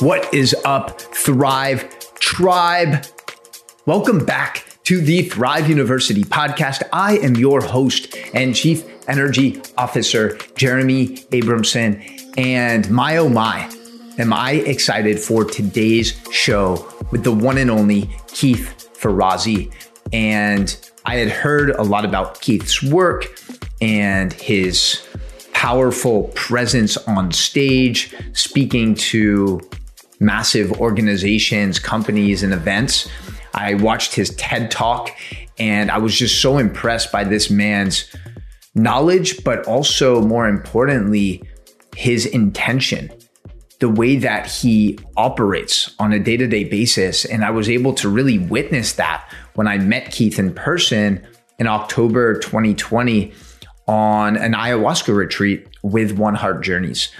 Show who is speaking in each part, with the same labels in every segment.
Speaker 1: What is up, Thrive Tribe? Welcome back to the Thrive University podcast. I am your host and Chief Energy Officer, Jeremy Abramson. And my oh my, am I excited for today's show with the one and only Keith Ferrazzi. And I had heard a lot about Keith's work and his powerful presence on stage, speaking to massive organizations, companies, and events. I watched his TED talk and I was just so impressed by this man's knowledge, but also more importantly, his intention, the way that he operates on a day to day basis. And I was able to really witness that when I met Keith in person in October 2020 on an ayahuasca retreat with One Heart Journeys.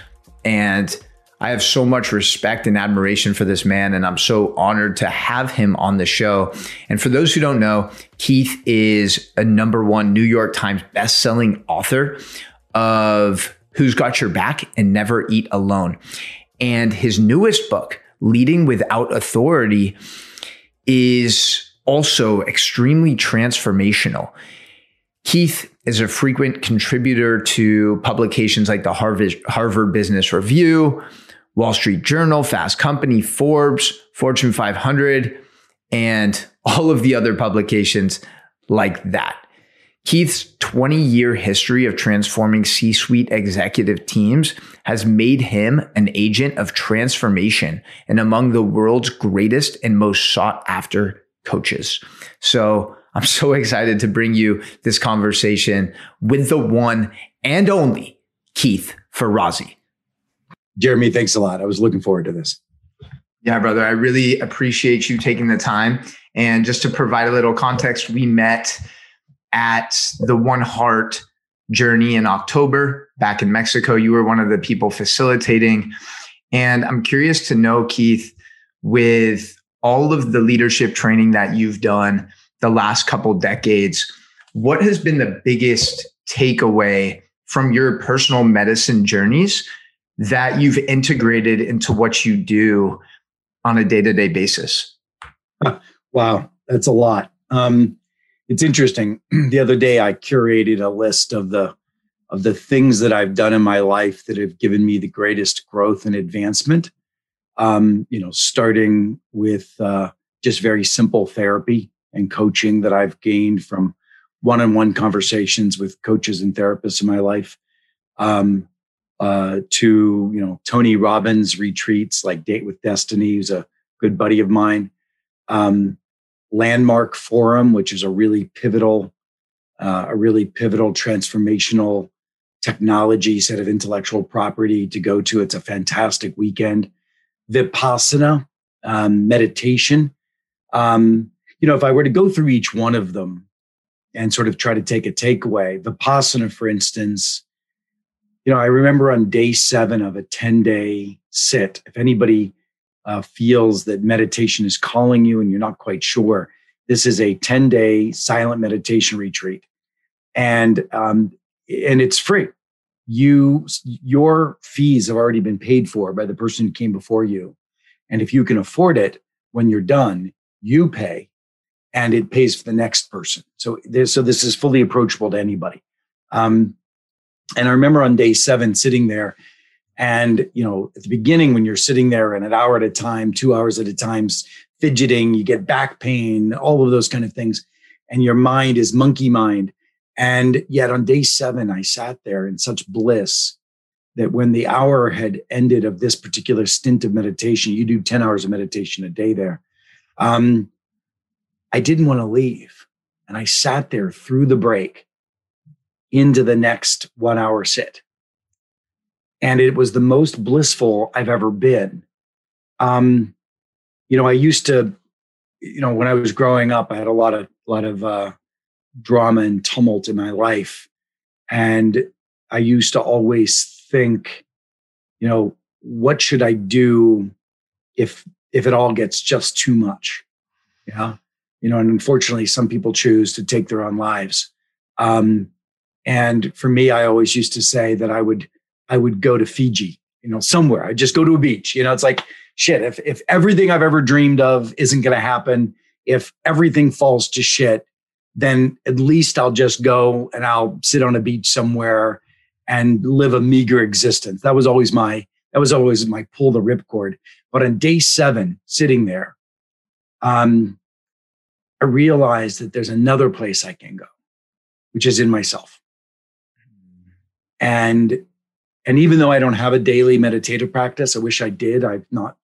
Speaker 1: And I have so much respect and admiration for this man, and I'm so honored to have him on the show. And for those who don't know, Keith is a number one New York Times best-selling author of Who's Got Your Back and Never Eat Alone. And his newest book, Leading Without Authority, is also extremely transformational. Keith is a frequent contributor to publications like the Harvard, Business Review, Wall Street Journal, Fast Company, Forbes, Fortune 500, and all of the other publications like that. Keith's 20 year history of transforming C suite executive teams has made him an agent of transformation and among the world's greatest and most sought after coaches. So I'm so excited to bring you this conversation with the one and only Keith Ferrazzi.
Speaker 2: Jeremy, thanks a lot. I was looking forward to this.
Speaker 1: Yeah, brother. I really appreciate you taking the time. And just to provide a little context, we met at the One Heart journey in October back in Mexico. You were one of the people facilitating. And I'm curious to know, Keith, with all of the leadership training that you've done the last couple decades, what has been the biggest takeaway from your personal medicine journeys that you've integrated into what you do on a day-to-day basis?
Speaker 2: Wow. That's a lot. Um, it's interesting. The other day i curated a list of the of the things that i've done in my life that have given me the greatest growth and advancement. Um, you know starting with uh, just very simple therapy and coaching that i've gained from one-on-one conversations with coaches and therapists in my life. Um, uh, to you know Tony Robbins retreats like Date with Destiny, who's a good buddy of mine. Um, Landmark Forum, which is a really pivotal, uh, a really pivotal transformational technology set of intellectual property to go to. It's a fantastic weekend. Vipassana, um, meditation. Um, you know, if I were to go through each one of them and sort of try to take a takeaway, Vipassana, for instance, you know, I remember on day seven of a 10 day sit, if anybody uh, feels that meditation is calling you and you're not quite sure, this is a 10 day silent meditation retreat. And, um, and it's free. You, your fees have already been paid for by the person who came before you. And if you can afford it when you're done, you pay and it pays for the next person. So so this is fully approachable to anybody. Um, and I remember on day seven sitting there and, you know, at the beginning, when you're sitting there and an hour at a time, two hours at a time, fidgeting, you get back pain, all of those kind of things. And your mind is monkey mind. And yet on day seven, I sat there in such bliss that when the hour had ended of this particular stint of meditation, you do 10 hours of meditation a day there. Um, I didn't want to leave. And I sat there through the break into the next one hour sit. And it was the most blissful I've ever been. Um, you know, I used to, you know, when I was growing up, I had a lot of, lot of uh, drama and tumult in my life. And I used to always think, you know, what should I do if if it all gets just too much? Yeah. You know, and unfortunately, some people choose to take their own lives. Um, and for me, I always used to say that I would I would go to Fiji you know, somewhere. I'd just go to a beach. You know, it's like shit. If if everything I've ever dreamed of isn't going to happen, if everything falls to shit, then at least I'll just go and I'll sit on a beach somewhere and live a meager existence. That was always my that was always my pull the ripcord. But on day seven, sitting there, um, I realized that there's another place I can go, which is in myself. And and even though I don't have a daily meditative practice, I wish I did. I've not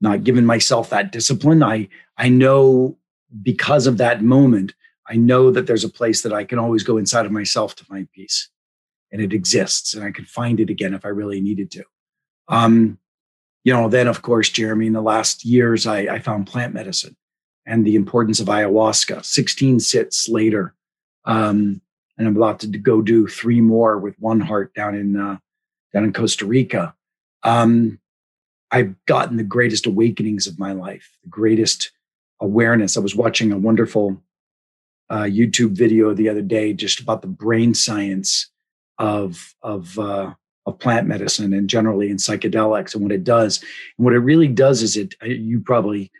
Speaker 2: not given myself that discipline. I I know because of that moment, I know that there's a place that I can always go inside of myself to find peace. And it exists, and I can find it again if I really needed to. Um, you know, then of course, Jeremy, in the last years, I, I found plant medicine and the importance of ayahuasca. 16 sits later, um, and I'm about to go do three more with One Heart down in uh, down in Costa Rica. Um, I've gotten the greatest awakenings of my life, the greatest awareness. I was watching a wonderful uh, YouTube video the other day just about the brain science of of uh, of plant medicine and generally in psychedelics and what it does. And what it really does is it, you probably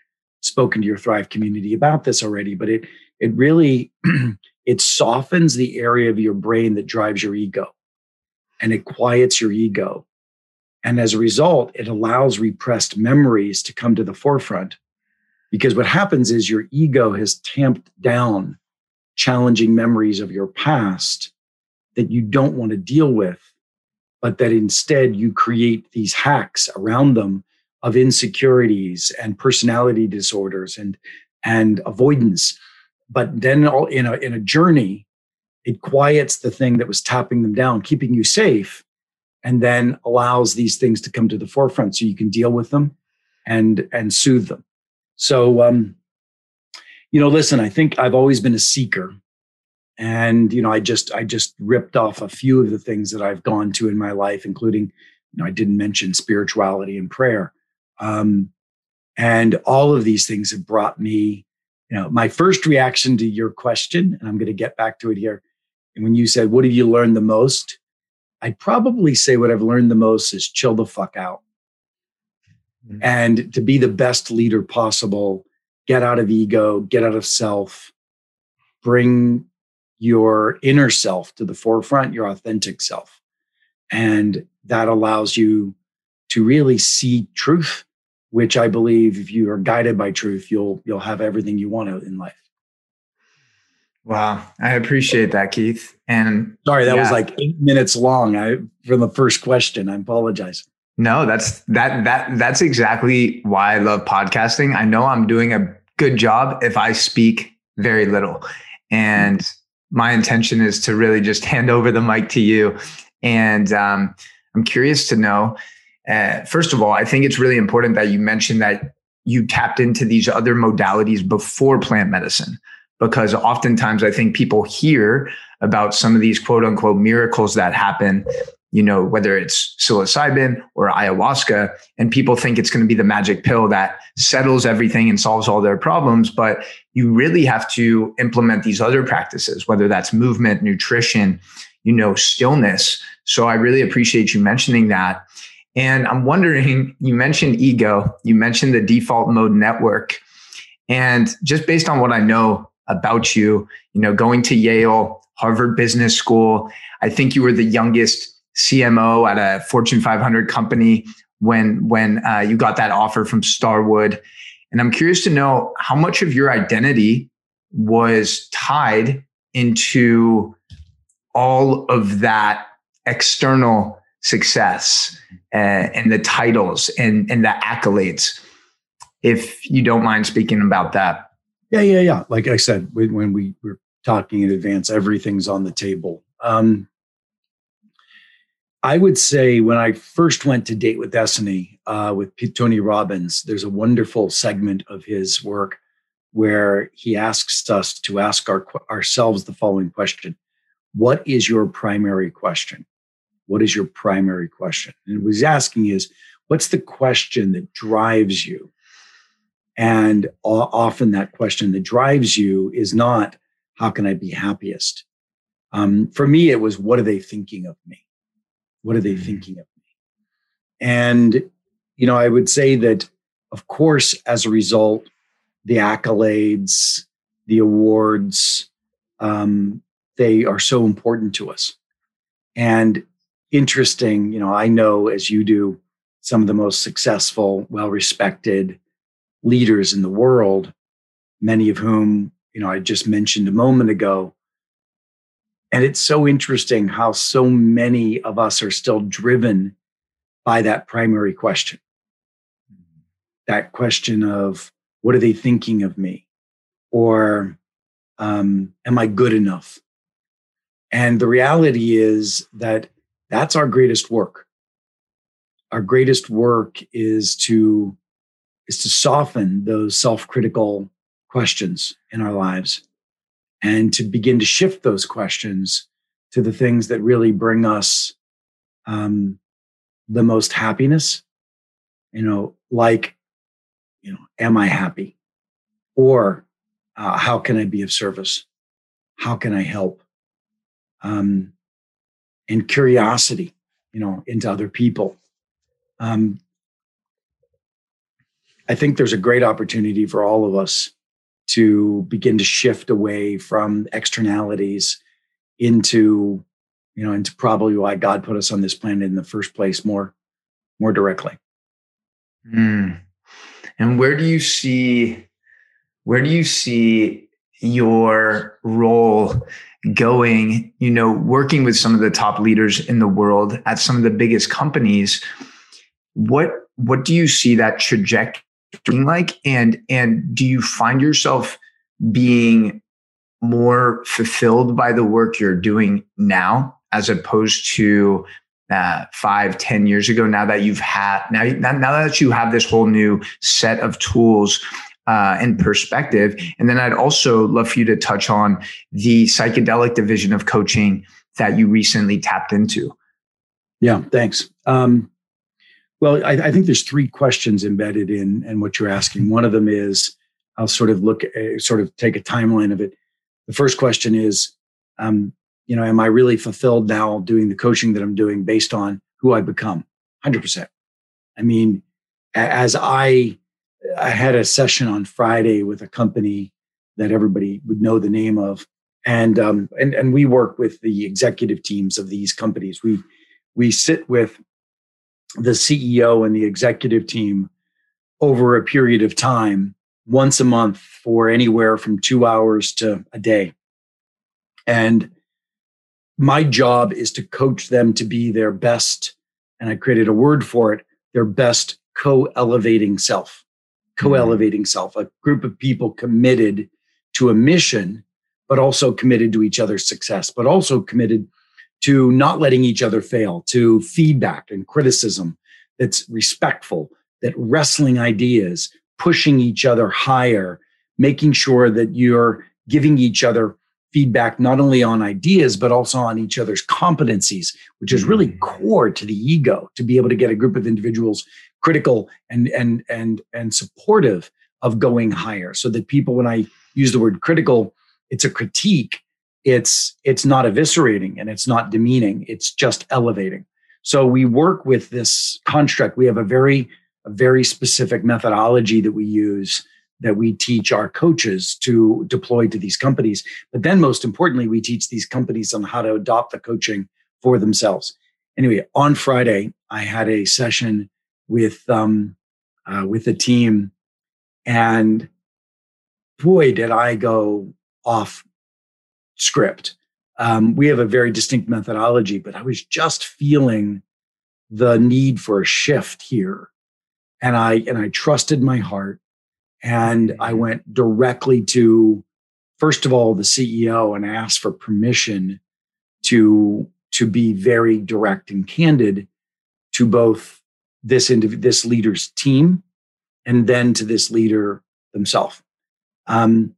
Speaker 2: spoken to your Thrive community about this already, but it, it really, it softens the area of your brain that drives your ego and it quiets your ego. And as a result, it allows repressed memories to come to the forefront. Because what happens is your ego has tamped down challenging memories of your past that you don't want to deal with but that instead you create these hacks around them of insecurities and personality disorders and and avoidance but then in a in a journey it quiets the thing that was tapping them down keeping you safe and then allows these things to come to the forefront so you can deal with them and and soothe them. So um you know listen i think i've always been a seeker. And you know i just i just ripped off a few of the things that i've gone to in my life including you know i didn't mention spirituality and prayer. Um, and all of these things have brought me you know my first reaction to your question and i'm going to get back to it here and when you said what have you learned the most i'd probably say what i've learned the most is chill the fuck out mm-hmm. and to be the best leader possible get out of ego get out of self bring your inner self to the forefront, your authentic self. And that allows you to really see truth, which I believe if you are guided by truth, you'll you'll have everything you want in life.
Speaker 1: Wow, I appreciate that, Keith. And
Speaker 2: sorry, that yeah. was like eight minutes long. I from the first question. I apologize.
Speaker 1: No, that's that that that's exactly why I love podcasting. I know I'm doing a good job if I speak very little. And my intention is to really just hand over the mic to you. And um, I'm curious to know, uh, first of all, I think it's really important that you mentioned that you tapped into these other modalities before plant medicine, because oftentimes I think people hear about some of these quote unquote miracles that happen you know, whether it's psilocybin or ayahuasca, and people think it's going to be the magic pill that settles everything and solves all their problems. But you really have to implement these other practices, whether that's movement, nutrition, you know, stillness. So I really appreciate you mentioning that. And I'm wondering, you mentioned ego, you mentioned the default mode network. And just based on what I know about you, you know, going to Yale, Harvard Business School, I think you were the youngest CMO at a Fortune 500 company when when uh, you got that offer from Starwood. And I'm curious to know how much of your identity was tied into all of that external success uh, and the titles and, and the accolades. If you don't mind speaking about that.
Speaker 2: Yeah, yeah, yeah. Like I said, when, when we were talking in advance, everything's on the table. Um, I would say when I first went to Date with Destiny uh, with Tony Robbins, there's a wonderful segment of his work where he asks us to ask our, ourselves the following question What is your primary question? What is your primary question? And what he's asking is, What's the question that drives you? And often that question that drives you is not, How can I be happiest? Um, for me, it was, What are they thinking of me? What are they mm-hmm. thinking of me? and, you know, I would say that, of course, as a result, the accolades, the awards, um, they are so important to us. And interesting, you know, I know as you do, some of the most successful, well respected leaders in the world, many of whom, you know, I just mentioned a moment ago. And it's so interesting how so many of us are still driven by that primary question. That question of what are they thinking of me? Or um, am I good enough? And the reality is that that's our greatest work. Our greatest work is to is to soften those self-critical questions in our lives and to begin to shift those questions to the things that really bring us um, the most happiness you know like you know am i happy? Or uh, how can i be of service? How can i help? Um, and curiosity you know into other people um, i think there's a great opportunity for all of us to begin to shift away from externalities into you know into probably why god put us on this planet in the first place more more directly
Speaker 1: mm. and where do you see where do you see your role going you know working with some of the top leaders in the world at some of the biggest companies what what do you see that trajectory like and and do you find yourself being more fulfilled by the work you're doing now as opposed to uh, five, ten years ago. Now that you've had now, now that you have this whole new set of tools uh, and perspective, and then I'd also love for you to touch on the psychedelic division of coaching that you recently tapped into.
Speaker 2: Yeah, thanks. Um, well, I, I, think there's three questions embedded in and what you're asking. One of them is I'll sort of look, uh, sort of take a timeline of it. The first question is, um, you know, am I really fulfilled now doing the coaching that I'm doing based on who I become? 100%. I mean, as I, I had a session on Friday with a company that everybody would know the name of. And, um, and, and we work with the executive teams of these companies. We, we sit with the CEO and the executive team over a period of time once a month for anywhere from two hours to a day. And my job is to coach them to be their best, and I created a word for it, their best co elevating self. Co elevating self, a group of people committed to a mission, but also committed to each other's success, but also committed to not letting each other fail, to feedback and criticism that's respectful, that wrestling ideas, pushing each other higher, making sure that you're giving each other feedback not only on ideas but also on each other's competencies which is really mm. core to the ego to be able to get a group of individuals critical and and and and supportive of going higher. So that people when i use the word critical it's a critique. It's it's not eviscerating and it's not demeaning. It's just elevating. So we work with this construct. We have a very a very specific methodology that we use that we teach our coaches to deploy to these companies. But then, most importantly, we teach these companies on how to adopt the coaching for themselves. Anyway, on Friday, I had a session with um, uh, with the team, and boy, did I go off script. Um, we have a very distinct methodology, but I was just feeling the need for a shift here, and I and I trusted my heart and I went directly to, first of all, the CEO and asked for permission to, to be very direct and candid to both this, indiv- this leader's team and then to this leader themselves. Um,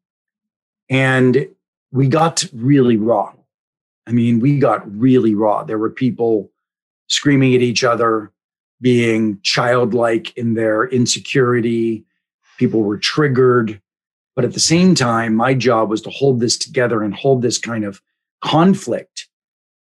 Speaker 2: and we got really raw. I mean, we got really raw. There were people screaming at each other, being childlike in their insecurity, people were triggered. But at the same time, my job was to hold this together and hold this kind of conflict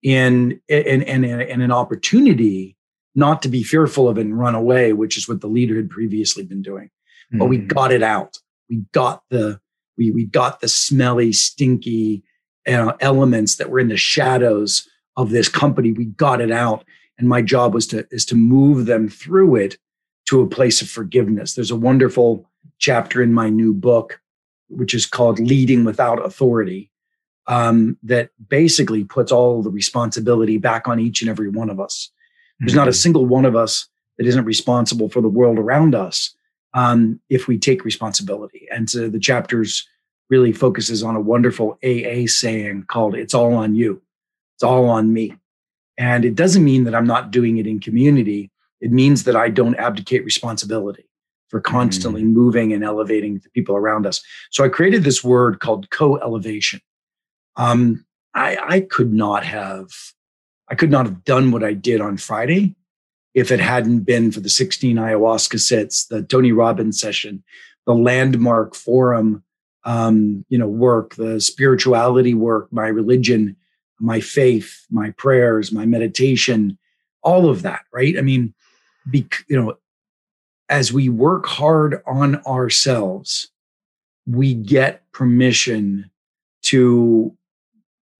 Speaker 2: in, in, in, in an opportunity not to be fearful of it and run away, which is what the leader had previously been doing. Mm-hmm. But we hmm. got it out. We got the we we got the smelly, stinky uh, elements that were in the shadows of this company. We got it out, and my job was to is to move them through it to a place of forgiveness. There's a wonderful chapter in my new book, which is called "Leading Without Authority," um, that basically puts all the responsibility back on each and every one of us. There's not a mm-hmm. single one of us that isn't responsible for the world around us um, if we take responsibility. And so the chapters really focuses on a wonderful AA saying called "It's all on you, it's all on me," and it doesn't mean that I'm not doing it in community. It means that I don't abdicate responsibility for constantly mm-hmm. moving and elevating the people around us. So I created this word called co-elevation. Um, I, I could not have I could not have done what I did on Friday if it hadn't been for the 16 ayahuasca sits, the Tony Robbins session, the landmark forum, um, you know, work, the spirituality work, my religion, my faith, my prayers, my meditation, all of that, right? I mean, be, you know, as we work hard on ourselves, we get permission to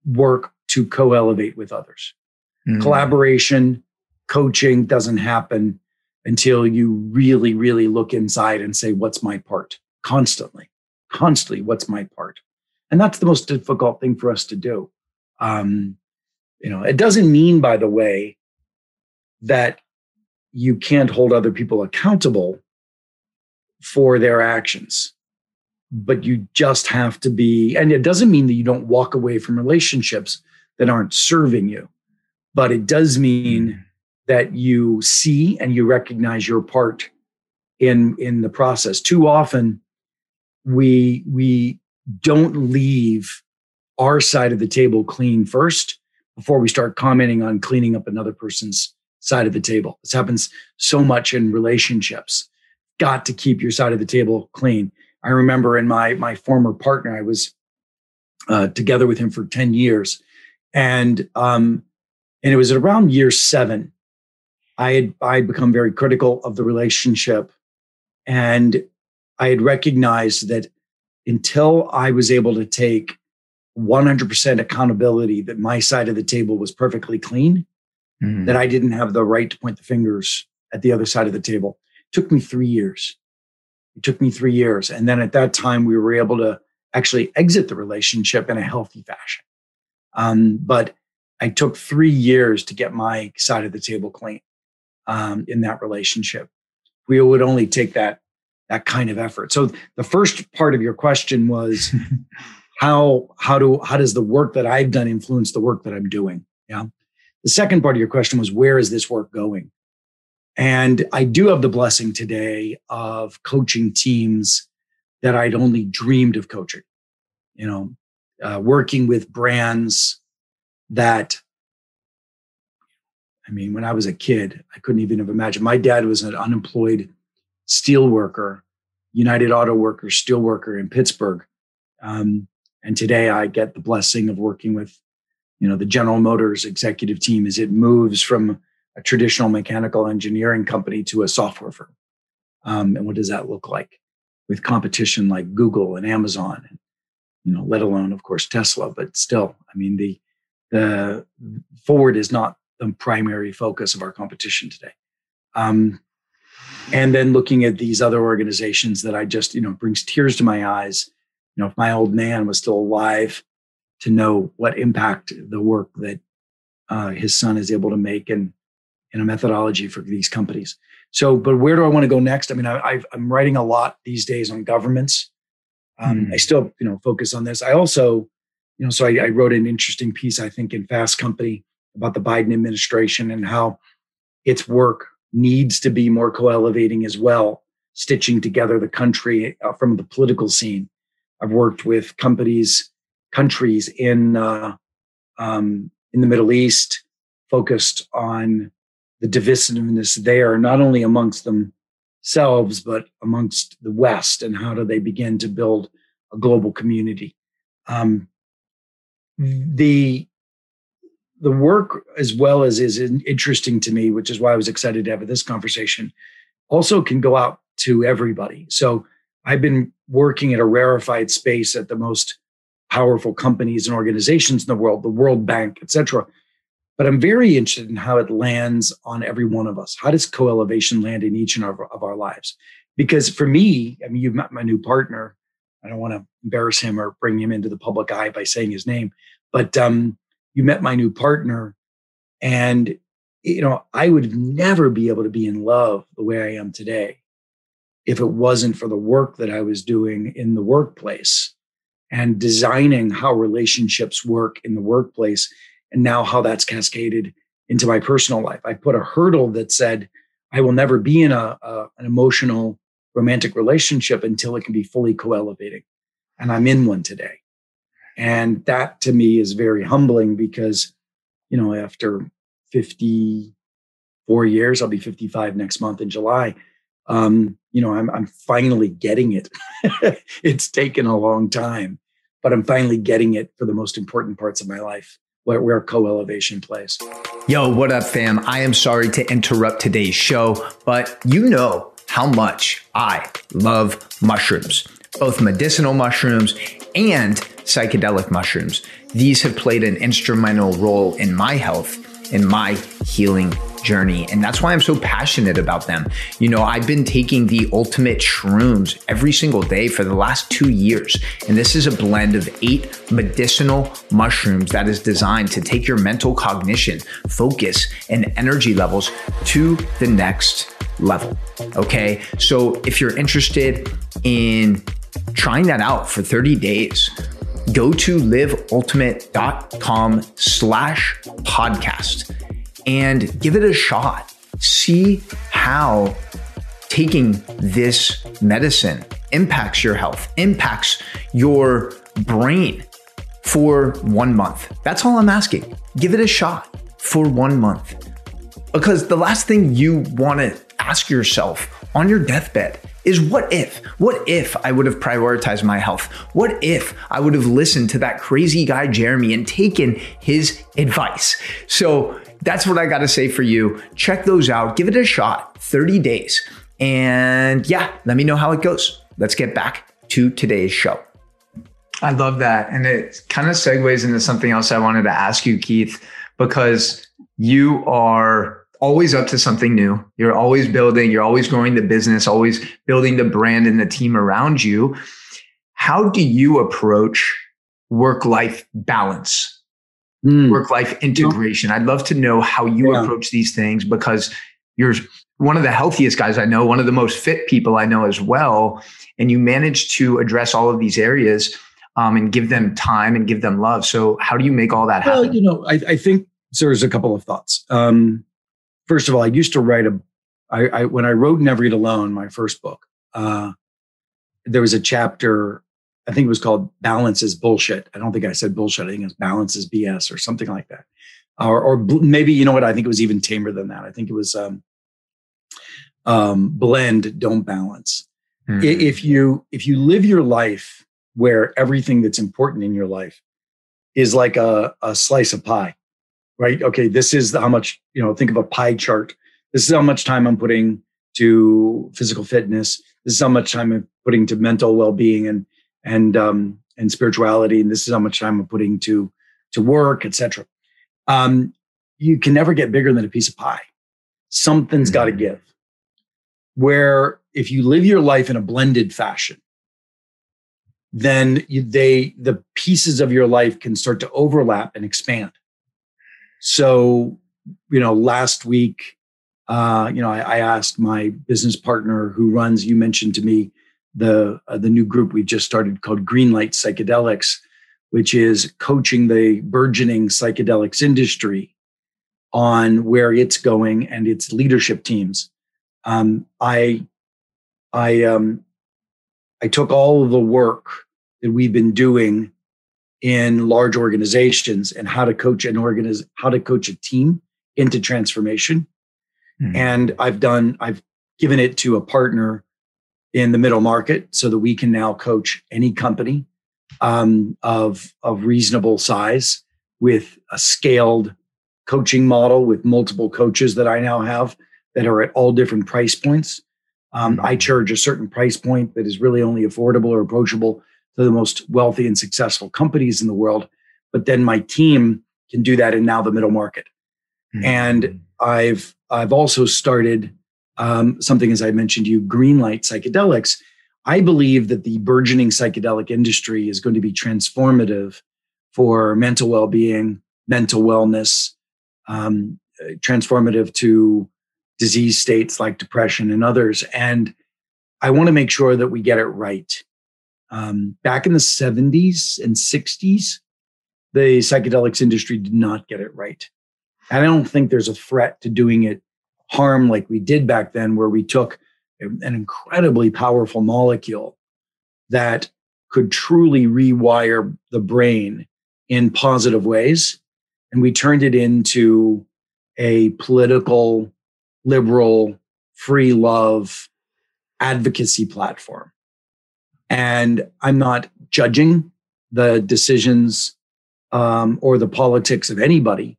Speaker 2: work to co-elevate with others. Mm. Collaboration, coaching doesn't happen until you really, really look inside and say, what's my part? Constantly, constantly, what's my part? And that's the most difficult thing for us to do. Um, you know, it doesn't mean, by the way, that you can't hold other people accountable for their actions but you just have to be and it doesn't mean that you don't walk away from relationships that aren't serving you but it does mean mm. that you see and you recognize your part in in the process. Too often we we don't leave our side of the table clean first before we start commenting on cleaning up another person's side of the table. This happens so much in relationships. Got to keep your side of the table clean. I remember in my my former partner i was uh, together with him for 10 years and um, and it was around year seven, I had I had become very critical of the relationship. And I had recognized that until I was able to take 100% accountability that my side of the table was perfectly clean, mm. that I didn't have the right to point the fingers at the other side of the table. It took me three years. It took me three years. And then at that time, we were able to actually exit the relationship in a healthy fashion. Um, but I took three years to get my side of the table clean um, in that relationship. We would only take that that kind of effort. So the first part of your question was how how do how does the work that I've done influence the work that I'm doing? Yeah. The second part of your question was where is this work going? And I do have the blessing today of coaching teams that I'd only dreamed of coaching. You know, uh, working with brands that I mean, when I was a kid, I couldn't even have imagined. My dad was an unemployed steel worker, United Auto Worker, steel worker in Pittsburgh. Um, and today I get the blessing of working with, you know, the General Motors executive team as it moves from a traditional mechanical engineering company to a software firm. Um, and what does that look like with competition like Google and Amazon, and, you know, let alone, of course, Tesla, but still, I mean, the, the forward is not the primary focus of our competition today. Um, and then looking at these other organizations that I just, you know, brings tears to my eyes. You know, if my old man was still alive, to know what impact the work that uh, his son is able to make and in a methodology for these companies. So, but where do I want to go next? I mean, I, am writing a lot these days on governments. Um, mm. I still, you know, focus on this. I also you know, so I, I wrote an interesting piece, I think, in Fast Company about the Biden administration and how its work needs to be more co-elevating as well, stitching together the country uh, from the political scene. I've worked with companies, countries in uh, um, in the Middle East, focused on the divisiveness there, not only amongst themselves but amongst the West, and how do they begin to build a global community. Um, the the work as well as is interesting to me, which is why I was excited to have this conversation, also can go out to everybody. So I've been working at a rarefied space at the most powerful companies and organizations in the world, the World Bank, et cetera. But I'm very interested in how it lands on every one of us. How does co-elevation land in each and of our lives? Because for me, I mean, you've met my new partner. I don't want to embarrass him or bring him into the public eye by saying his name, but um, you met my new partner, and you know, I would never be able to be in love the way I am today if it wasn't for the work that I was doing in the workplace and designing how relationships work in the workplace and now how that's cascaded into my personal life. I put a hurdle that said, I will never be in a, a an emotional romantic relationship until it can be fully co-elevating. And I'm in one today. And that to me is very humbling because, you know, after 54 years, I'll be 55 next month in July. Um, you know, I'm I'm finally getting it. it's taken a long time, but I'm finally getting it for the most important parts of my life where, where co-elevation plays.
Speaker 1: Yo, what up, fam? I am sorry to interrupt today's show, but you know how much I love mushrooms, both medicinal mushrooms and psychedelic mushrooms. These have played an instrumental role in my health, in my healing journey. And that's why I'm so passionate about them. You know, I've been taking the ultimate shrooms every single day for the last two years. And this is a blend of eight medicinal mushrooms that is designed to take your mental cognition, focus, and energy levels to the next level. Okay. So if you're interested in trying that out for 30 days, go to liveultimate.com slash podcast and give it a shot. See how taking this medicine impacts your health, impacts your brain for one month. That's all I'm asking. Give it a shot for one month. Because the last thing you want to ask yourself on your deathbed is what if? What if I would have prioritized my health? What if I would have listened to that crazy guy, Jeremy, and taken his advice? So that's what I got to say for you. Check those out, give it a shot, 30 days. And yeah, let me know how it goes. Let's get back to today's show. I love that. And it kind of segues into something else I wanted to ask you, Keith, because you are always up to something new. You're always building, you're always growing the business, always building the brand and the team around you. How do you approach work life balance? mm. work life integration. I'd love to know how you yeah. approach these things because you're one of the healthiest guys I know, one of the most fit people I know as well. And you manage to address all of these areas um, and give them time and give them love. So, how do you make all that happen?
Speaker 2: Well, you know, I, I think so there's a couple of thoughts. Um, first of all, I used to write a, I, I when I wrote Never Eat Alone, my first book, uh, there was a chapter I think it was called Balance is Bullshit. I don't think I said bullshit. I think it's Balance is BS or something like that. Or, or maybe, you know what? I think it was even tamer than that. I think it was um, um, blend, don't balance. Mm-hmm. If you if you live your life where everything that's important in your life is like a, a slice of pie, right? Okay, this is how much, you know, think of a pie chart. This is how much time I'm putting to physical fitness. This is how much time I'm putting to mental well-being and and um, and spirituality, and this is how much time I'm putting to to work, etc. Um, you can never get bigger than a piece of pie. Something's mm-hmm. got to give. Where if you live your life in a blended fashion, then you, they the pieces of your life can start to overlap and expand. So, you know, last week, uh, you know, I, I asked my business partner who runs. You mentioned to me the uh, the new group we just started called Greenlight Psychedelics, which is coaching the burgeoning psychedelics industry on where it's going and its leadership teams. Um, I I um, I took all of the work that we've been doing in large organizations and how to coach an organiz how to coach a team into transformation. Mm-hmm. And I've done I've given it to a partner in the middle market so that we can now coach any company um, of, of reasonable size with a scaled coaching model with multiple coaches that I now have that are at all different price points. Um, I charge a certain price point that is really only affordable or approachable to the most wealthy and successful companies in the world. But then my team can do that in now the middle market. Mm-hmm. And I've I've also started um, something as I mentioned to you, Greenlight Psychedelics. I believe that the burgeoning psychedelic industry is going to be transformative for mental well-being, mental wellness, um, transformative to disease states like depression and others. And I want to make sure that we get it right. Um, back in the 70s and 60s, the psychedelics industry did not get it right. And I don't think there's a threat to doing it harm like we did back then, where we took an incredibly powerful molecule that could truly rewire the brain in positive ways. And we turned it into a political, liberal, free love advocacy platform. And I'm not judging the decisions um, or the politics of anybody,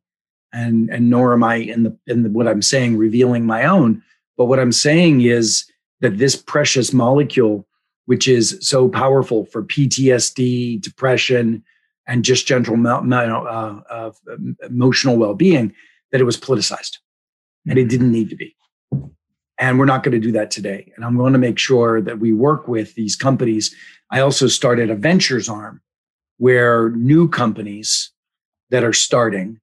Speaker 2: and and nor am I in the in the, what I'm saying revealing my own. But what I'm saying is that this precious molecule, which is so powerful for PTSD, depression, and just general uh, uh, emotional well-being, that it was politicized, and it didn't need to be. And we're not going to do that today. And I'm going to make sure that we work with these companies. I also started a ventures arm where new companies that are starting,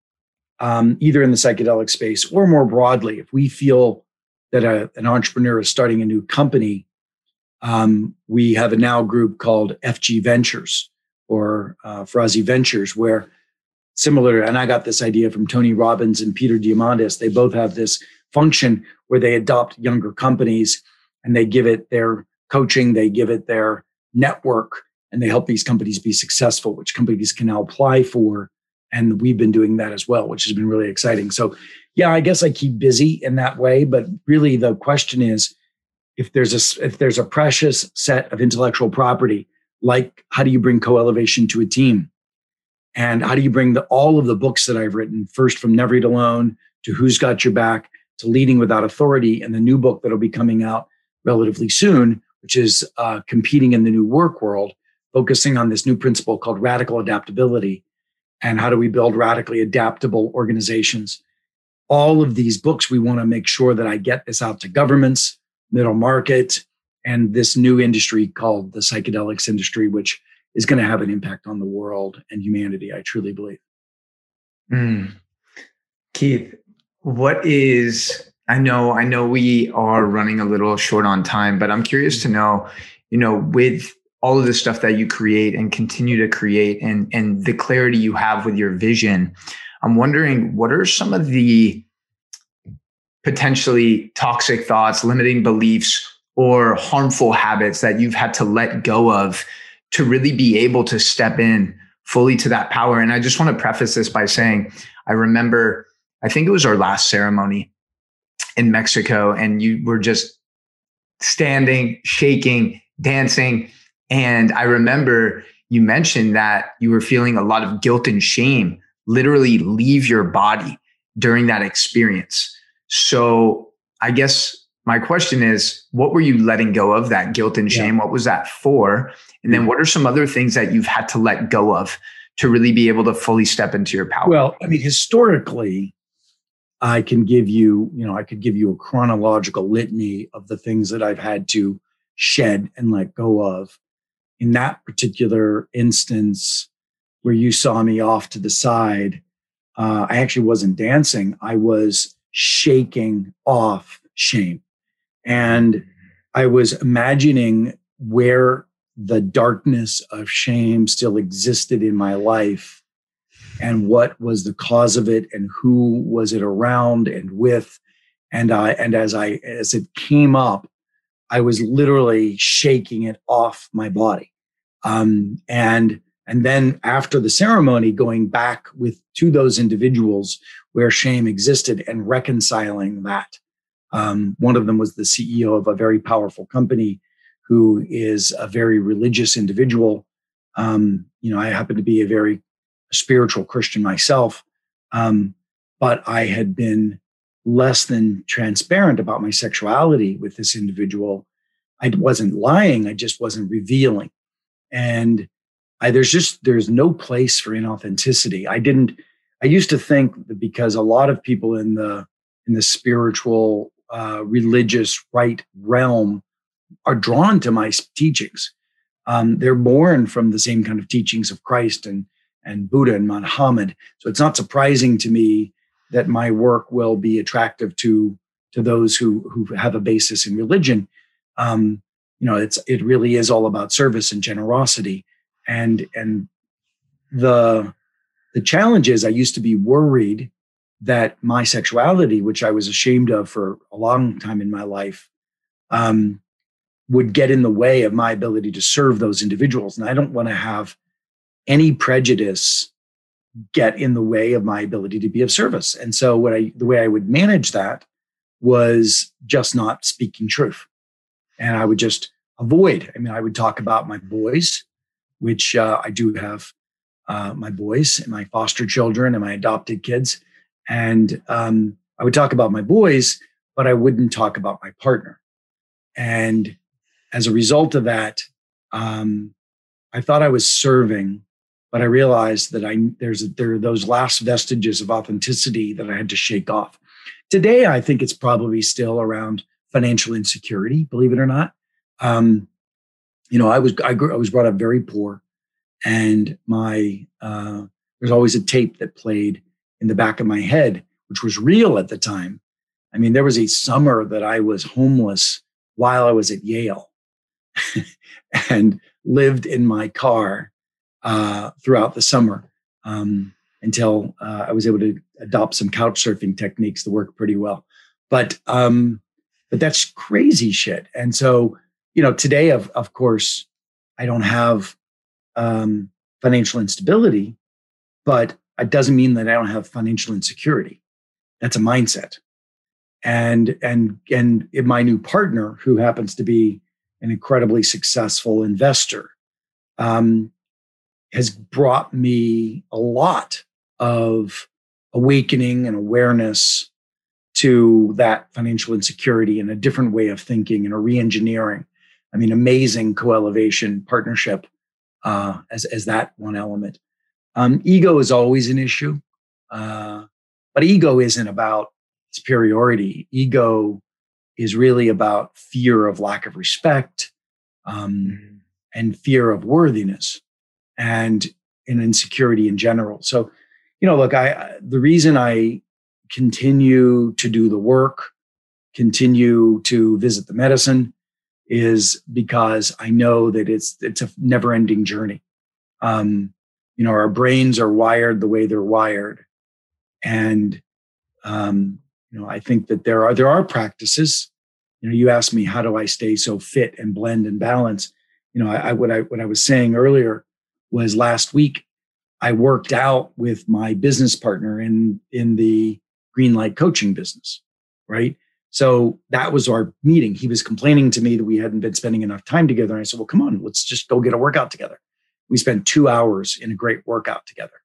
Speaker 2: um, either in the psychedelic space or more broadly, if we feel that a, an entrepreneur is starting a new company, um, we have a now group called FG Ventures or uh, Ferrazzi Ventures, where similar, and I got this idea from Tony Robbins and Peter Diamandis. They both have this function where they adopt younger companies and they give it their coaching, they give it their network, and they help these companies be successful, which companies can now apply for. And we've been doing that as well, which has been really exciting. So, yeah, I guess I keep busy in that way. But really, the question is, if there's a if there's a precious set of intellectual property, like how do you bring co-elevation to a team, and how do you bring the, all of the books that I've written, first from Never Eat Alone to Who's Got Your Back to Leading Without Authority, and the new book that'll be coming out relatively soon, which is uh, competing in the new work world focusing on this new principle called radical adaptability and how do we build radically adaptable organizations. All of these books, we want to make sure that I get this out to governments, middle market, and this new industry called the psychedelics industry, which is going to have an impact on the world and humanity, I truly believe.
Speaker 1: Mm. Keith, what is I know I know we are running a little short on time, but I'm curious to know, you know, with all of the stuff that you create and continue to create and and the clarity you have with your vision i'm wondering what are some of the potentially toxic thoughts limiting beliefs or harmful habits that you've had to let go of to really be able to step in fully to that power? And i just want to preface this by saying i remember i think it was our last ceremony in mexico and you were just standing shaking dancing and I remember you mentioned that you were feeling a lot of guilt and shame literally leave your body during that experience. So I guess my question is what were you letting go of that guilt and shame? Yeah. What was that for? And then mm-hmm. what are some other things that you've had to let go of to really be able to fully step into your power?
Speaker 2: Well, I mean, historically, I can give you, you know, I could give you a chronological litany of the things that I've had to shed and let go of in that particular instance where you saw me off to the side, uh, I actually wasn't dancing. I was shaking off shame. And I was imagining where the darkness of shame still existed in my life and what was the cause of it and who was it around and with and i and as i as it came up I was literally shaking it off my body. Um, and and then after the ceremony, going back with to those individuals where shame existed and reconciling that. Um, one of them was the CEO of a very powerful company who is a very religious individual. Um, you know, I happen to be a very spiritual Christian myself. Um, but I had been less than transparent about my sexuality with this individual. I wasn't lying, I just wasn't revealing. And I, there's just there's no place for inauthenticity. I didn't. I used to think that because a lot of people in the in the spiritual, uh, religious right realm are drawn to my teachings. Um, they're born from the same kind of teachings of Christ and and Buddha and Muhammad. So it's not surprising to me that my work will be attractive to to those who who have a basis in religion. Um, you know, it's it really is all about service and generosity, and and the the challenge is I used to be worried that my sexuality, which I was ashamed of for a long time in my life, um, would get in the way of my ability to serve those individuals, and I don't want to have any prejudice get in the way of my ability to be of service. And so what I the way I would manage that was just not speaking truth. And I would just avoid. I mean, I would talk about my boys, which uh, I do have uh, my boys and my foster children and my adopted kids. And um, I would talk about my boys, but I wouldn't talk about my partner. And as a result of that, um, I thought I was serving but I realized that I there's there are those last vestiges of authenticity that I had to shake off. Today, I think it's probably still around financial insecurity, believe it or not. Um, you know, I was I, grew, I was brought up very poor, and my uh, there's always a tape that played in the back of my head, which was real at the time. I mean, there was a summer that I was homeless while I was at Yale, and lived in my car uh, throughout the summer um, until uh, I was able to adopt some couch surfing techniques that work pretty well. But um, but that's crazy shit. And so you know, today of of course, I don't have um, financial instability, but it doesn't mean that I don't have financial insecurity. That's a mindset. And and and my new partner, who happens to be an incredibly successful investor, um, has brought me a lot of awakening and awareness to that financial insecurity and a different way of thinking and a re-engineering. I mean, amazing co-elevation partnership uh, as as that one element. Um, ego is always an issue, uh, but ego isn't about superiority. Ego is really about fear of lack of respect um, mm-hmm. and fear of worthiness and in insecurity in general. So, you know, look, I the reason I continue to do the work, continue to visit the medicine is because I know that it's it's a never-ending journey. Um, you know, our brains are wired the way they're wired. And um, you know, I think that there are there are practices. You know, you asked me how do I stay so fit and blend and balance. You know, I, I what I what I was saying earlier was last week I worked out with my business partner in in the green light coaching business, right? So that was our meeting. He was complaining to me that we hadn't been spending enough time together. And I said, well, come on, let's just go get a workout together. We spent two hours in a great workout together,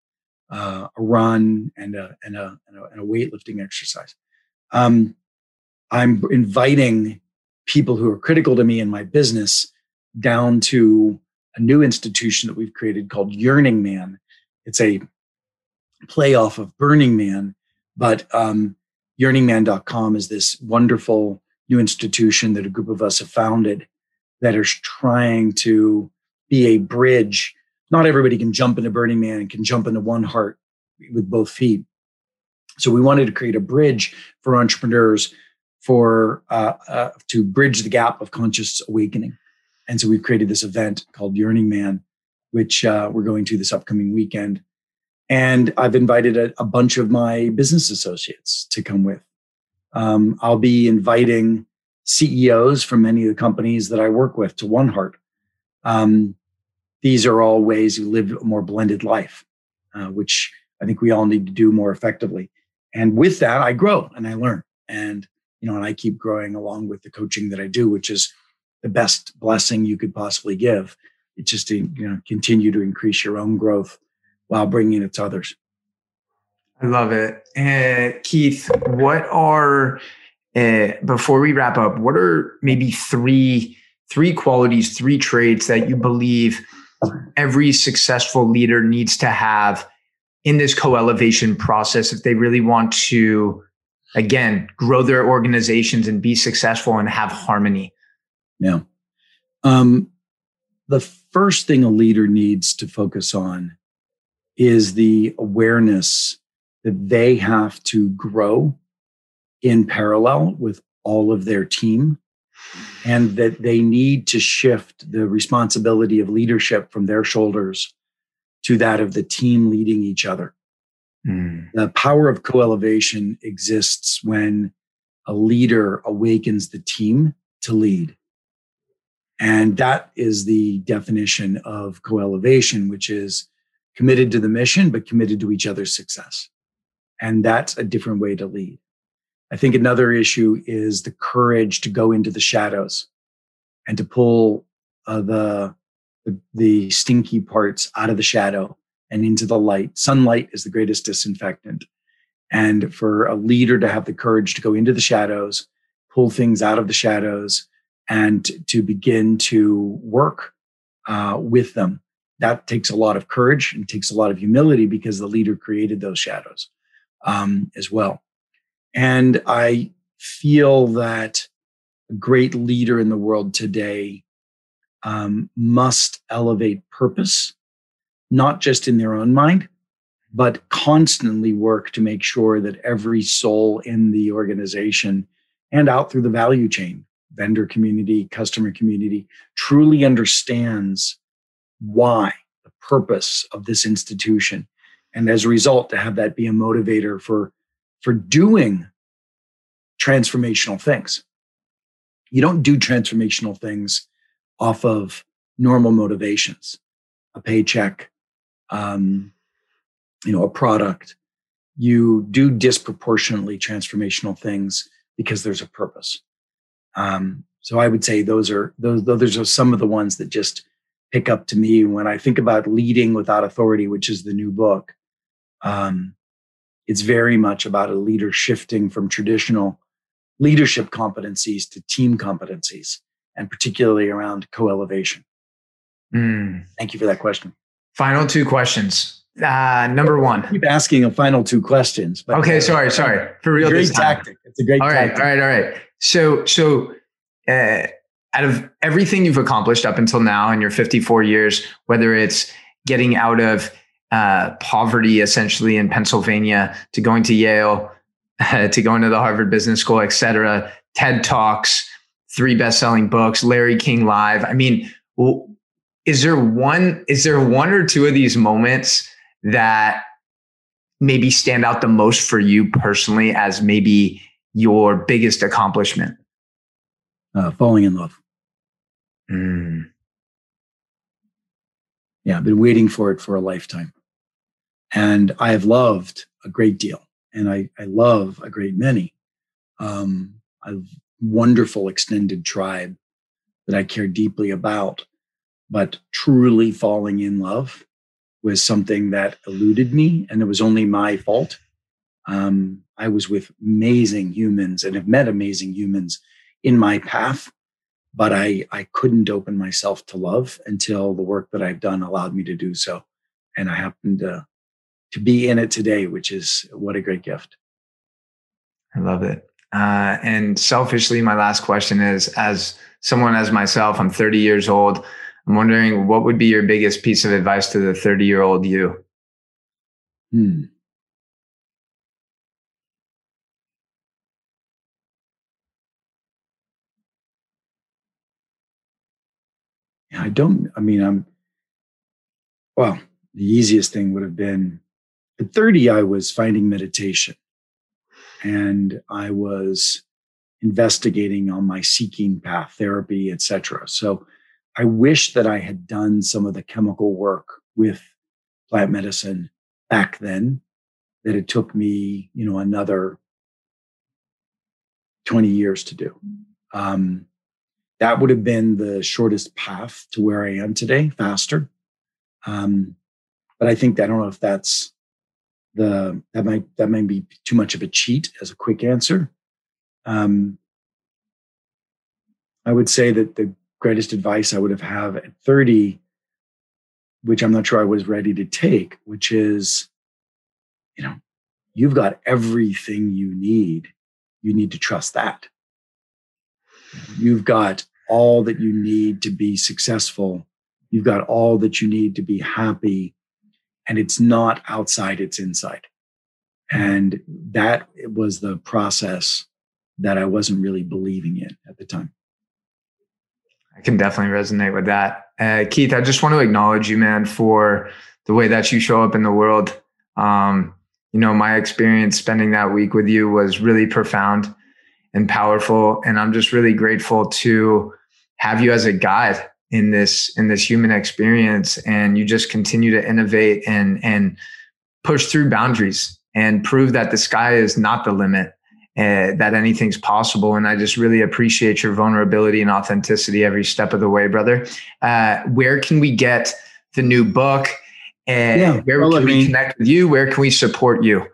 Speaker 2: uh, a run and a, and a, and a, and a weightlifting exercise. Um, I'm inviting people who are critical to me in my business down to a new institution that we've created called Yearning Man. It's a play off of Burning Man, but um, yearningman.com is this wonderful new institution that a group of us have founded that is trying to be a bridge. Not everybody can jump into Burning Man and can jump into one heart with both feet. So we wanted to create a bridge for entrepreneurs for uh, uh, to bridge the gap of conscious awakening. And so we've created this event called Yearning Man, which uh, we're going to this upcoming weekend. And I've invited a, a bunch of my business associates to come with. Um, I'll be inviting CEOs from many of the companies that I work with to One Heart. Um, these are all ways you live a more blended life, uh, which I think we all need to do more effectively. And with that, I grow and I learn, and you know, and I keep growing along with the coaching that I do, which is the best blessing you could possibly give. It's just to you know continue to increase your own growth while bringing it to others.
Speaker 1: I love it. And Keith, what are uh, before we wrap up? What are maybe three three qualities, three traits that you believe every successful leader needs to have in this co-elevation process if they really want to again grow their organizations and be successful and have harmony
Speaker 2: yeah um, the first thing a leader needs to focus on is the awareness that they have to grow in parallel with all of their team and that they need to shift the responsibility of leadership from their shoulders to that of the team leading each other. Mm. The power of co elevation exists when a leader awakens the team to lead. And that is the definition of co elevation, which is committed to the mission, but committed to each other's success. And that's a different way to lead. I think another issue is the courage to go into the shadows and to pull uh, the, the, the stinky parts out of the shadow and into the light. Sunlight is the greatest disinfectant. And for a leader to have the courage to go into the shadows, pull things out of the shadows, and to begin to work uh, with them, that takes a lot of courage and takes a lot of humility because the leader created those shadows um, as well. And I feel that a great leader in the world today um, must elevate purpose, not just in their own mind, but constantly work to make sure that every soul in the organization and out through the value chain, vendor community, customer community, truly understands why, the purpose of this institution. And as a result, to have that be a motivator for for doing transformational things. You don't do transformational things off of normal motivations, a paycheck, um, you know, a product. You do disproportionately transformational things because there's a purpose. Um, so I would say those are those those are some of the ones that just pick up to me when I think about leading without authority, which is the new book. Um, it's very much about a leader shifting from traditional leadership competencies to team competencies, and particularly around co elevation. Mm. Thank you for that question.
Speaker 1: Final two questions. Uh, number one.
Speaker 2: I keep asking a final two questions.
Speaker 1: But okay, sorry, sorry. For real,
Speaker 2: great tactic. It's a great.
Speaker 1: All right,
Speaker 2: tactic.
Speaker 1: all right, all right. So, so uh, out of everything you've accomplished up until now in your 54 years, whether it's getting out of uh, poverty essentially in Pennsylvania to going to Yale, to going to the Harvard Business School, et cetera, TED Talks, three best-selling books, Larry King Live. I mean, is there one? Is there one or two of these moments that maybe stand out the most for you personally as maybe your biggest accomplishment?
Speaker 2: Uh, falling in love. Mm. Yeah, I've been waiting for it for a lifetime. And I have loved a great deal, and I, I love a great many. Um, a wonderful extended tribe that I care deeply about, but truly falling in love was something that eluded me, and it was only my fault. Um, I was with amazing humans and have met amazing humans in my path, but I I couldn't open myself to love until the work that I've done allowed me to do so, and I happened to to be in it today, which is what a great gift.
Speaker 1: I love it. Uh, and selfishly, my last question is as someone as myself, I'm 30 years old. I'm wondering what would be your biggest piece of advice to the 30 year old you? Hmm.
Speaker 2: Don't, I mean, I'm, well, the easiest thing would have been at 30, I was finding meditation and I was investigating on my seeking path, therapy, etc. So I wish that I had done some of the chemical work with plant medicine back then, that it took me, you know, another 20 years to do. Um, that would have been the shortest path to where I am today, faster. Um, but I think I don't know if that's the that might that might be too much of a cheat as a quick answer. Um, I would say that the greatest advice I would have have at 30, which I'm not sure I was ready to take, which is, you know, you've got everything you need. You need to trust that. You've got all that you need to be successful. You've got all that you need to be happy. And it's not outside, it's inside. And that was the process that I wasn't really believing in at the time.
Speaker 1: I can definitely resonate with that. Uh, Keith, I just want to acknowledge you, man, for the way that you show up in the world. Um, you know, my experience spending that week with you was really profound and powerful. And I'm just really grateful to have you as a guide in this in this human experience. And you just continue to innovate and and push through boundaries and prove that the sky is not the limit uh, that anything's possible. And I just really appreciate your vulnerability and authenticity every step of the way, brother. Uh, where can we get the new book? And yeah, where well, can I mean, we connect with you? Where can we support you?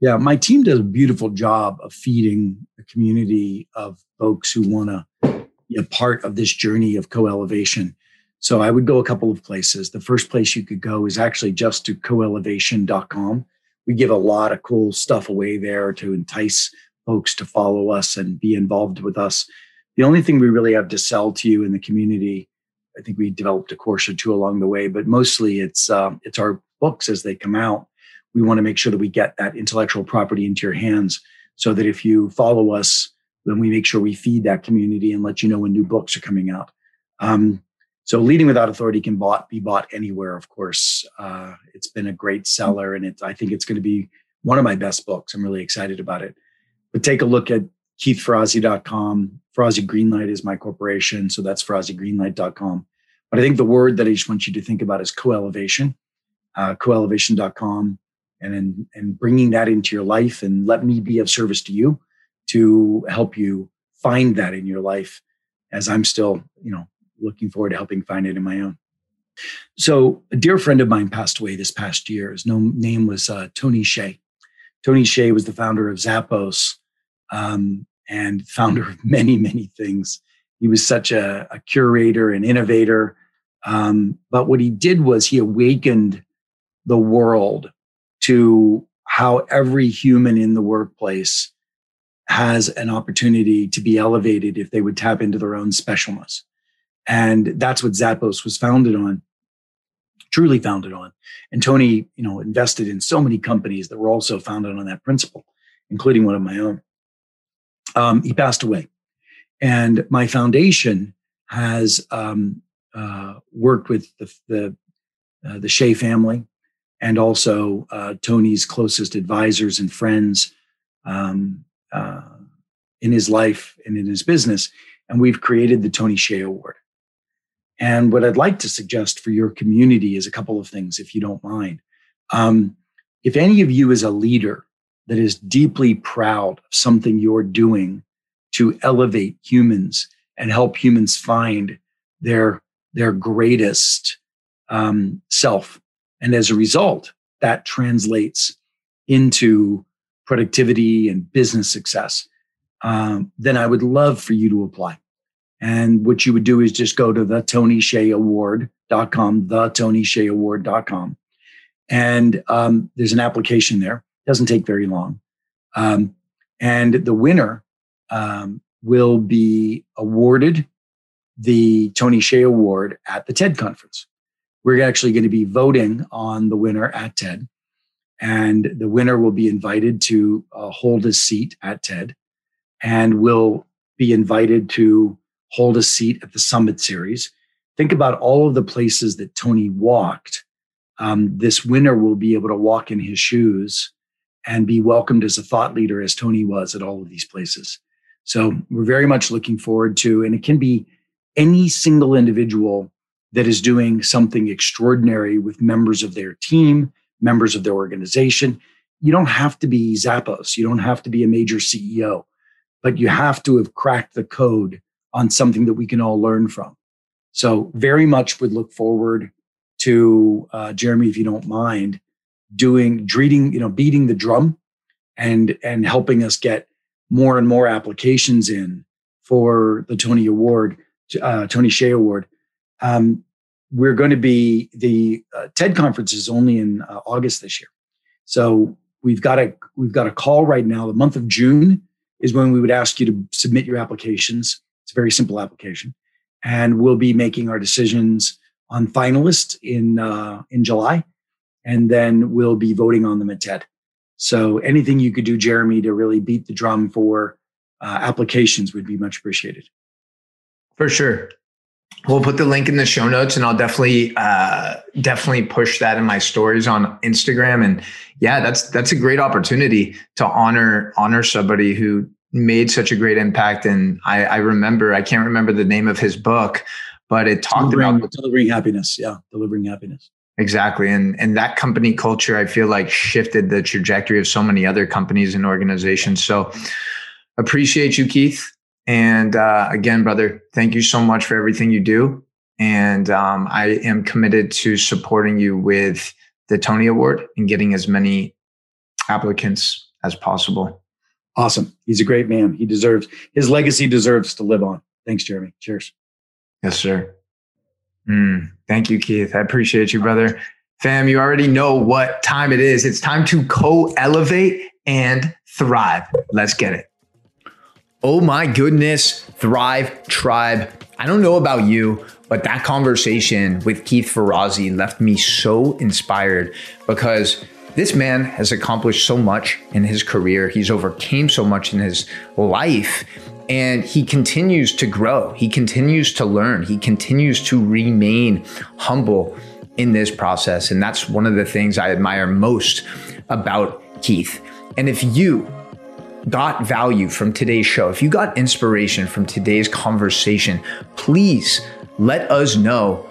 Speaker 2: Yeah, my team does a beautiful job of feeding a community of folks who want to be a part of this journey of co-elevation. So I would go a couple of places. The first place you could go is actually just to coelevation.com. We give a lot of cool stuff away there to entice folks to follow us and be involved with us. The only thing we really have to sell to you in the community, I think we developed a course or two along the way, but mostly it's uh, it's our books as they come out. We want to make sure that we get that intellectual property into your hands, so that if you follow us, then we make sure we feed that community and let you know when new books are coming out. Um, so, leading without authority can bought, be bought anywhere. Of course, uh, it's been a great seller, and it, I think it's going to be one of my best books. I'm really excited about it. But take a look at keithferrazzi.com. Ferrazzi Greenlight is my corporation. So that's ferrazzigreenlight.com. But I think the word that I just want you to think about is co-elevation, uh, coelevation.com, and, and, and bringing that into your life and let me be of service to you to help you find that in your life as I'm still, you know, looking forward to helping find it in my own. So a dear friend of mine passed away this past year. His name was uh, Tony Hsieh. Tony Hsieh was the founder of Zappos um, and founder of many, many things. He was such a, a curator and innovator. Um, but what he did was he awakened the world to how every human in the workplace has an opportunity to be elevated if they would tap into their own specialness. And that's what Zappos was founded on, truly founded on. And Tony, you know, invested in so many companies that were also founded on that principle, including one of my own um, he passed away. And my foundation has um, uh, worked with the the, uh, the Hsieh family and also uh, Tony's closest advisors and friends um, uh, in his life and in his business. And we've created the Tony Hsieh Award. And what I'd like to suggest for your community is a couple of things, if you don't mind. Um, if any of you is a leader that is deeply proud of something you're doing to elevate humans and help humans find their their greatest um, self and as a result that translates into productivity and business success um, then i would love for you to apply and what you would do is just go to the tony hsieh award.com the tony hsieh award.com and um, there's an application there It doesn't take very long. Um, and the winner um, will be awarded the Tony Hsieh Award at the TED conference. We're actually going to be voting on the winner at TED, and the winner will be invited to uh, hold a seat at TED and will be invited to hold a seat at the Summit Series. Think about all of the places that Tony walked. Um, this winner will be able to walk in his shoes and be welcomed as a thought leader as Tony was at all of these places. So we're very much looking forward to, and it can be any single individual that is doing something extraordinary with members of their team, members of their organization. You don't have to be Zappos, you don't have to be a major CEO, but you have to have cracked the code on something that we can all learn from. So, very much would look forward to, uh, Jeremy, if you don't mind, doing, treating, you know, beating the drum and and helping us get more and more applications in for the Tony Award, uh, Tony Hsieh Award. Um, we're going to be the uh, TED conference is only in uh, August this year, so we've got a we've got a call right now. The month of June is when we would ask you to submit your applications. It's a very simple application, and we'll be making our decisions on finalists in uh, in July, and then we'll be voting on them at TED. So anything you could do, Jeremy, to really beat the drum for uh, applications would be much appreciated.
Speaker 1: For sure. We'll put the link in the show notes, and I'll definitely uh, definitely push that in my stories on Instagram. And yeah, that's that's a great opportunity to honor honor somebody who made such a great impact. And I, I remember I can't remember the name of his book, but it talked
Speaker 2: delivering,
Speaker 1: about
Speaker 2: delivering happiness. Yeah, delivering happiness.
Speaker 1: Exactly. And and that company culture I feel like shifted the trajectory of so many other companies and organizations. So appreciate you, Keith. And uh, again, brother, thank you so much for everything you do. And um, I am committed to supporting you with the Tony Award and getting as many applicants as possible.
Speaker 2: Awesome. He's a great man. He deserves his legacy deserves to live on. Thanks, Jeremy. Cheers.
Speaker 1: Yes, sir. Mm, thank you, Keith. I appreciate you, brother. Fam, you already know what time it is. It's time to co elevate and thrive. Let's get it. Oh my goodness, Thrive Tribe. I don't know about you, but that conversation with Keith Ferrazzi left me so inspired because this man has accomplished so much in his career. He's overcame so much in his life and he continues to grow. He continues to learn. He continues to remain humble in this process. And that's one of the things I admire most about Keith. And if you got value from today's show, if you got inspiration from today's conversation, please let us know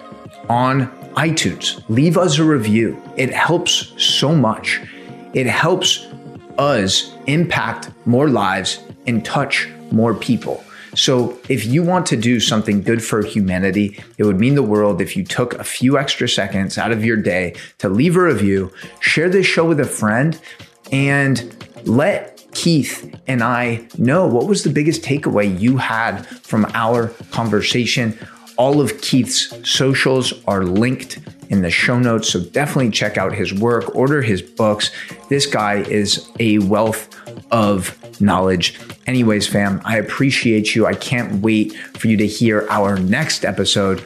Speaker 1: on iTunes. Leave us a review. It helps so much. It helps us impact more lives and touch more people. So, if you want to do something good for humanity, it would mean the world if you took a few extra seconds out of your day to leave a review, share this show with a friend, and let Keith and I know what was the biggest takeaway you had from our conversation. All of Keith's socials are linked in the show notes, so definitely check out his work, order his books. This guy is a wealth of knowledge. Anyways, fam, I appreciate you. I can't wait for you to hear our next episode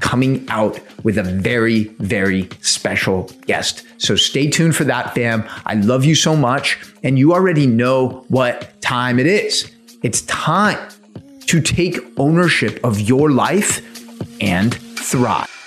Speaker 1: coming out with a very, very special guest. So stay tuned for that, fam. I love you so much. And you already know what time it is. It's time to take ownership of your life and thrive.